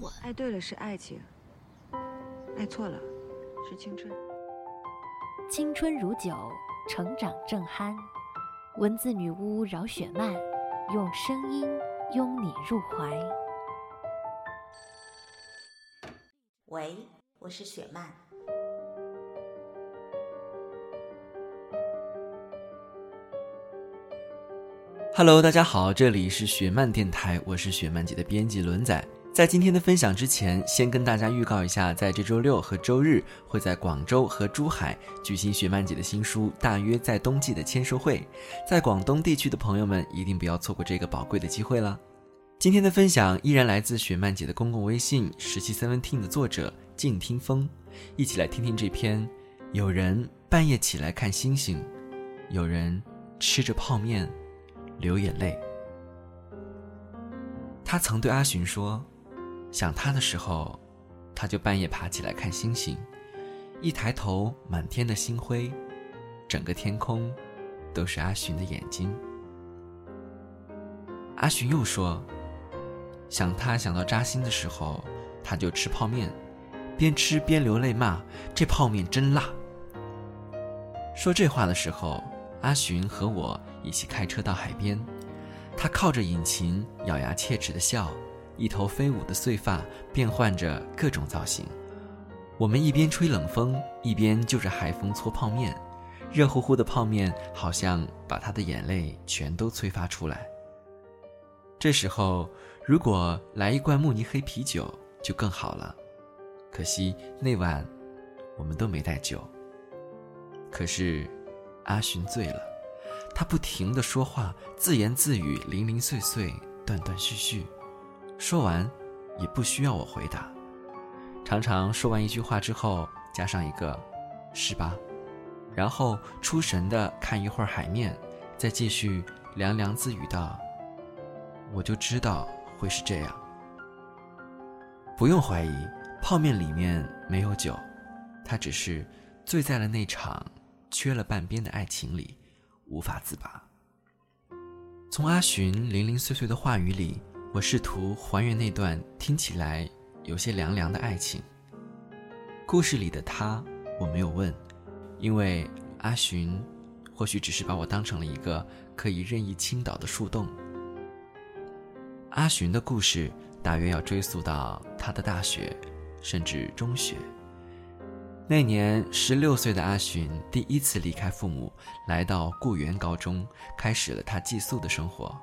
蠢。爱对了是爱情，爱错了是青春。青春如酒，成长正酣。文字女巫饶雪漫，用声音拥你入怀。喂，我是雪漫。Hello，大家好，这里是雪漫电台，我是雪漫姐的编辑轮仔。在今天的分享之前，先跟大家预告一下，在这周六和周日会在广州和珠海举行雪漫姐的新书《大约在冬季》的签售会，在广东地区的朋友们一定不要错过这个宝贵的机会了。今天的分享依然来自雪漫姐的公共微信“十七 seventeen” 的作者静听风，一起来听听这篇：有人半夜起来看星星，有人吃着泡面。流眼泪。他曾对阿寻说：“想他的时候，他就半夜爬起来看星星。一抬头，满天的星辉，整个天空都是阿寻的眼睛。”阿寻又说：“想他想到扎心的时候，他就吃泡面，边吃边流泪骂：这泡面真辣。”说这话的时候。阿寻和我一起开车到海边，他靠着引擎，咬牙切齿的笑，一头飞舞的碎发变换着各种造型。我们一边吹冷风，一边就着海风搓泡面，热乎乎的泡面好像把他的眼泪全都催发出来。这时候，如果来一罐慕尼黑啤酒就更好了，可惜那晚我们都没带酒。可是。阿寻醉了，他不停的说话，自言自语，零零碎碎，断断续续，说完也不需要我回答，常常说完一句话之后加上一个“是吧”，然后出神的看一会儿海面，再继续凉凉自语道：“我就知道会是这样。”不用怀疑，泡面里面没有酒，他只是醉在了那场。缺了半边的爱情里，无法自拔。从阿寻零零碎碎的话语里，我试图还原那段听起来有些凉凉的爱情。故事里的他，我没有问，因为阿寻或许只是把我当成了一个可以任意倾倒的树洞。阿寻的故事大约要追溯到他的大学，甚至中学。那年，十六岁的阿寻第一次离开父母，来到固原高中，开始了他寄宿的生活。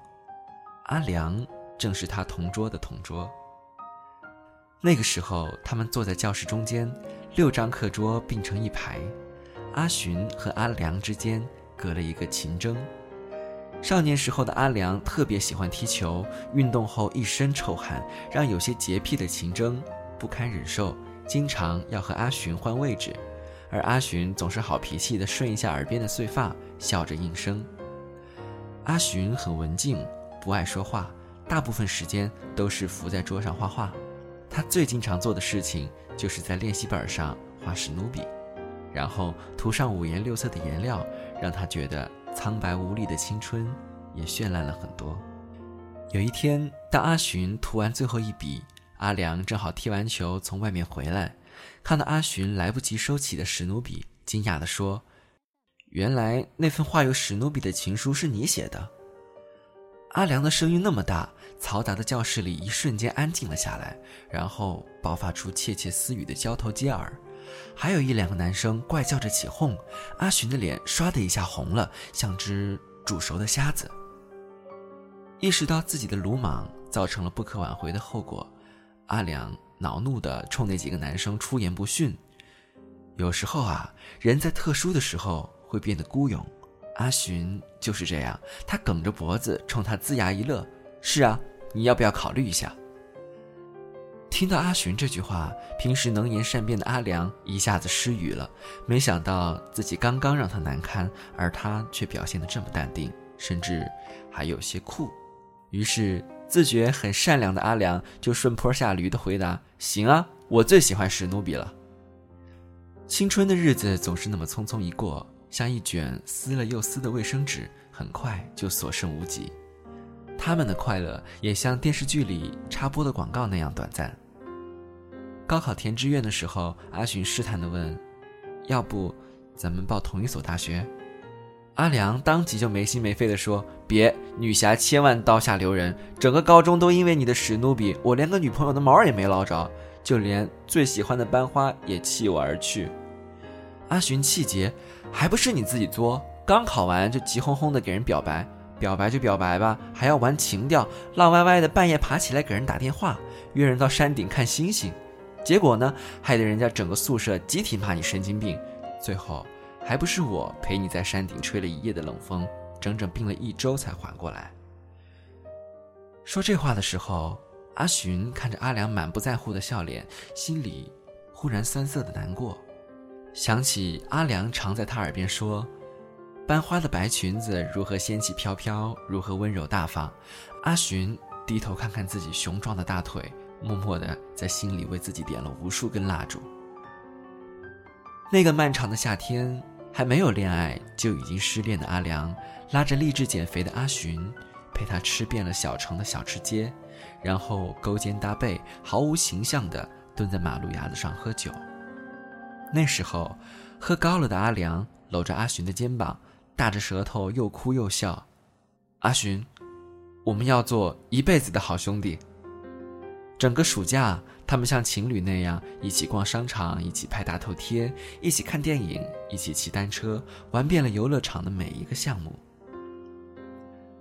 阿良正是他同桌的同桌。那个时候，他们坐在教室中间，六张课桌并成一排，阿寻和阿良之间隔了一个琴筝。少年时候的阿良特别喜欢踢球，运动后一身臭汗，让有些洁癖的秦筝不堪忍受。经常要和阿寻换位置，而阿寻总是好脾气的顺一下耳边的碎发，笑着应声。阿寻很文静，不爱说话，大部分时间都是伏在桌上画画。他最经常做的事情就是在练习本上画史努比，然后涂上五颜六色的颜料，让他觉得苍白无力的青春也绚烂了很多。有一天，当阿寻涂完最后一笔。阿良正好踢完球从外面回来，看到阿寻来不及收起的史努比，惊讶地说：“原来那份画有史努比的情书是你写的。”阿良的声音那么大，嘈杂的教室里一瞬间安静了下来，然后爆发出窃窃私语的交头接耳，还有一两个男生怪叫着起哄。阿寻的脸唰的一下红了，像只煮熟的虾子。意识到自己的鲁莽造成了不可挽回的后果。阿良恼怒地冲那几个男生出言不逊。有时候啊，人在特殊的时候会变得孤勇。阿寻就是这样，他梗着脖子冲他龇牙一乐：“是啊，你要不要考虑一下？”听到阿寻这句话，平时能言善辩的阿良一下子失语了。没想到自己刚刚让他难堪，而他却表现得这么淡定，甚至还有些酷。于是，自觉很善良的阿良就顺坡下驴的回答：“行啊，我最喜欢史努比了。”青春的日子总是那么匆匆一过，像一卷撕了又撕的卫生纸，很快就所剩无几。他们的快乐也像电视剧里插播的广告那样短暂。高考填志愿的时候，阿寻试探地问：“要不，咱们报同一所大学？”阿良当即就没心没肺地说：“别，女侠千万刀下留人！整个高中都因为你的史努比，我连个女朋友的毛也没捞着，就连最喜欢的班花也弃我而去。”阿寻气结：“还不是你自己作？刚考完就急哄哄的给人表白，表白就表白吧，还要玩情调，浪歪歪的半夜爬起来给人打电话，约人到山顶看星星，结果呢，害得人家整个宿舍集体骂你神经病，最后……”还不是我陪你在山顶吹了一夜的冷风，整整病了一周才缓过来。说这话的时候，阿寻看着阿良满不在乎的笑脸，心里忽然酸涩的难过，想起阿良常在他耳边说：“班花的白裙子如何仙气飘飘，如何温柔大方。”阿寻低头看看自己雄壮的大腿，默默的在心里为自己点了无数根蜡烛。那个漫长的夏天。还没有恋爱就已经失恋的阿良，拉着励志减肥的阿寻，陪他吃遍了小城的小吃街，然后勾肩搭背，毫无形象地蹲在马路牙子上喝酒。那时候，喝高了的阿良搂着阿寻的肩膀，大着舌头又哭又笑。阿寻，我们要做一辈子的好兄弟。整个暑假。他们像情侣那样一起逛商场，一起拍大头贴，一起看电影，一起骑单车，玩遍了游乐场的每一个项目。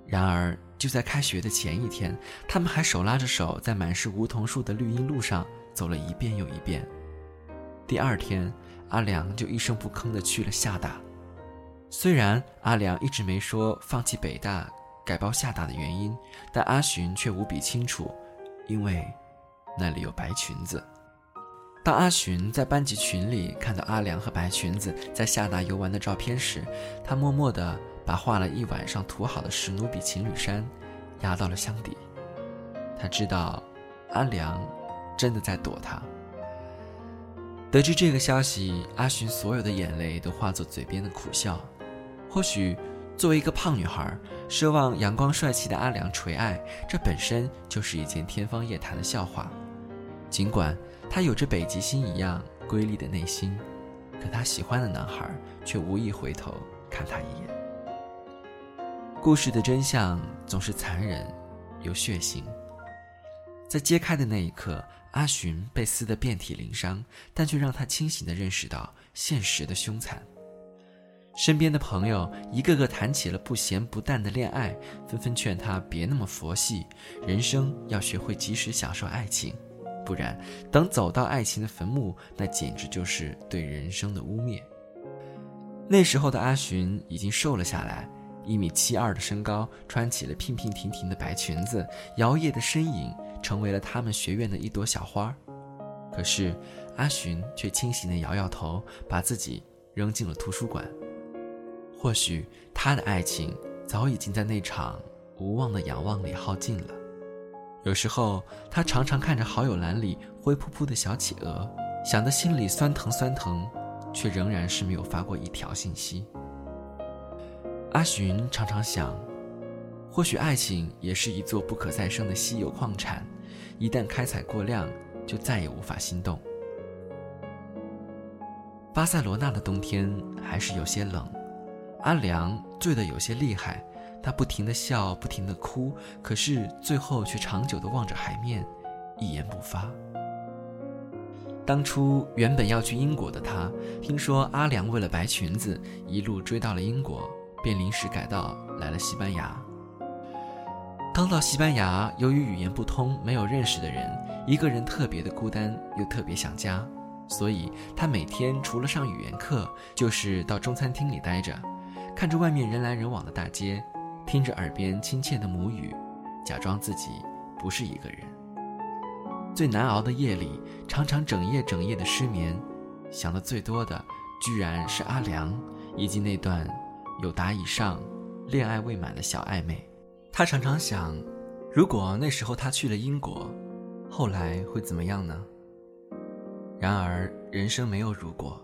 然而，就在开学的前一天，他们还手拉着手在满是梧桐树的绿荫路上走了一遍又一遍。第二天，阿良就一声不吭地去了厦大。虽然阿良一直没说放弃北大改报厦大的原因，但阿寻却无比清楚，因为。那里有白裙子。当阿寻在班级群里看到阿良和白裙子在厦大游玩的照片时，他默默地把画了一晚上涂好的史努比情侣衫压到了箱底。他知道，阿良真的在躲他。得知这个消息，阿寻所有的眼泪都化作嘴边的苦笑。或许。作为一个胖女孩，奢望阳光帅气的阿良垂爱，这本身就是一件天方夜谭的笑话。尽管她有着北极星一样瑰丽的内心，可她喜欢的男孩却无意回头看她一眼。故事的真相总是残忍又血腥。在揭开的那一刻，阿寻被撕得遍体鳞伤，但却让他清醒地认识到现实的凶残。身边的朋友一个个谈起了不咸不淡的恋爱，纷纷劝他别那么佛系，人生要学会及时享受爱情，不然等走到爱情的坟墓，那简直就是对人生的污蔑。那时候的阿寻已经瘦了下来，一米七二的身高，穿起了娉娉婷婷的白裙子，摇曳的身影成为了他们学院的一朵小花。可是阿寻却清醒地摇摇头，把自己扔进了图书馆。或许他的爱情早已经在那场无望的仰望里耗尽了。有时候，他常常看着好友栏里灰扑扑的小企鹅，想得心里酸疼酸疼，却仍然是没有发过一条信息。阿寻常常想，或许爱情也是一座不可再生的稀有矿产，一旦开采过量，就再也无法心动。巴塞罗那的冬天还是有些冷。阿良醉得有些厉害，他不停地笑，不停地哭，可是最后却长久地望着海面，一言不发。当初原本要去英国的他，听说阿良为了白裙子一路追到了英国，便临时改道来了西班牙。刚到西班牙，由于语言不通，没有认识的人，一个人特别的孤单，又特别想家，所以他每天除了上语言课，就是到中餐厅里待着。看着外面人来人往的大街，听着耳边亲切的母语，假装自己不是一个人。最难熬的夜里，常常整夜整夜的失眠，想的最多的居然是阿良，以及那段有达以上、恋爱未满的小暧昧。他常常想，如果那时候他去了英国，后来会怎么样呢？然而人生没有如果，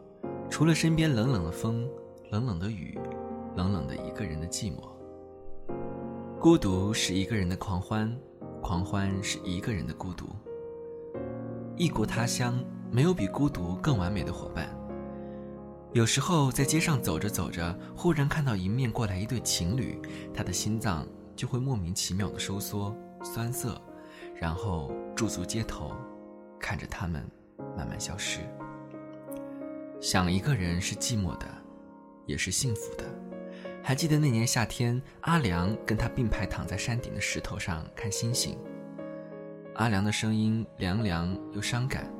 除了身边冷冷的风、冷冷的雨、冷冷的一个人的寂寞。孤独是一个人的狂欢，狂欢是一个人的孤独。异国他乡没有比孤独更完美的伙伴。有时候在街上走着走着，忽然看到迎面过来一对情侣，他的心脏就会莫名其妙的收缩、酸涩，然后驻足街头，看着他们慢慢消失。想一个人是寂寞的，也是幸福的。还记得那年夏天，阿良跟他并排躺在山顶的石头上看星星。阿良的声音凉凉又伤感。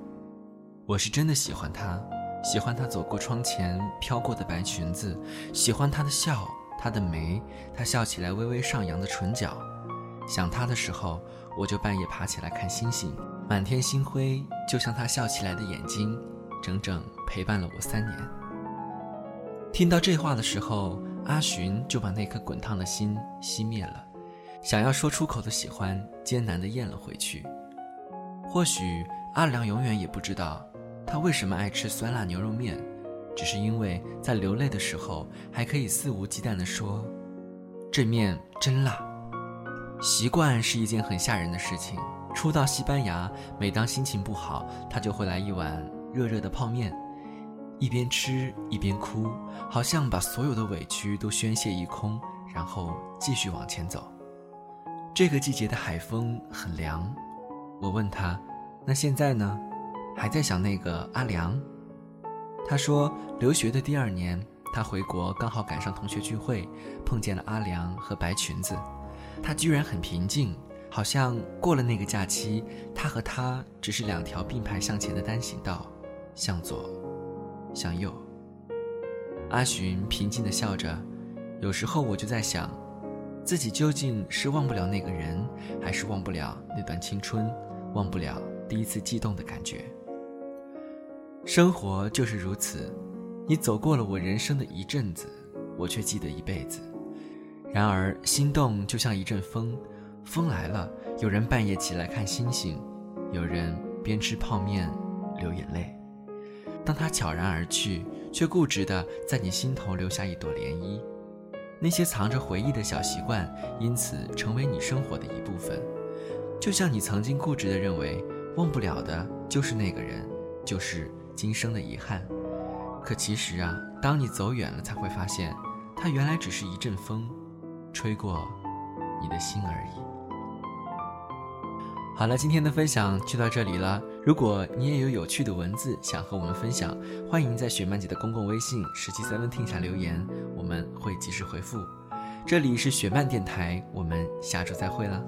我是真的喜欢他，喜欢他走过窗前飘过的白裙子，喜欢他的笑，他的眉，他笑起来微微上扬的唇角。想他的时候，我就半夜爬起来看星星，满天星辉就像他笑起来的眼睛，整整陪伴了我三年。听到这话的时候。阿寻就把那颗滚烫的心熄灭了，想要说出口的喜欢艰难地咽了回去。或许阿良永远也不知道，他为什么爱吃酸辣牛肉面，只是因为在流泪的时候还可以肆无忌惮地说：“这面真辣。”习惯是一件很吓人的事情。初到西班牙，每当心情不好，他就会来一碗热热的泡面。一边吃一边哭，好像把所有的委屈都宣泄一空，然后继续往前走。这个季节的海风很凉，我问他：“那现在呢？还在想那个阿良？”他说：“留学的第二年，他回国刚好赶上同学聚会，碰见了阿良和白裙子。他居然很平静，好像过了那个假期，他和他只是两条并排向前的单行道，向左。”向右，阿寻平静地笑着。有时候我就在想，自己究竟是忘不了那个人，还是忘不了那段青春，忘不了第一次悸动的感觉。生活就是如此，你走过了我人生的一阵子，我却记得一辈子。然而心动就像一阵风，风来了，有人半夜起来看星星，有人边吃泡面流眼泪。当他悄然而去，却固执地在你心头留下一朵涟漪。那些藏着回忆的小习惯，因此成为你生活的一部分。就像你曾经固执地认为，忘不了的就是那个人，就是今生的遗憾。可其实啊，当你走远了，才会发现，它原来只是一阵风，吹过你的心而已。好了，今天的分享就到这里了。如果你也有有趣的文字想和我们分享，欢迎在雪曼姐的公共微信“十七 seventeen” 下留言，我们会及时回复。这里是雪漫电台，我们下周再会了。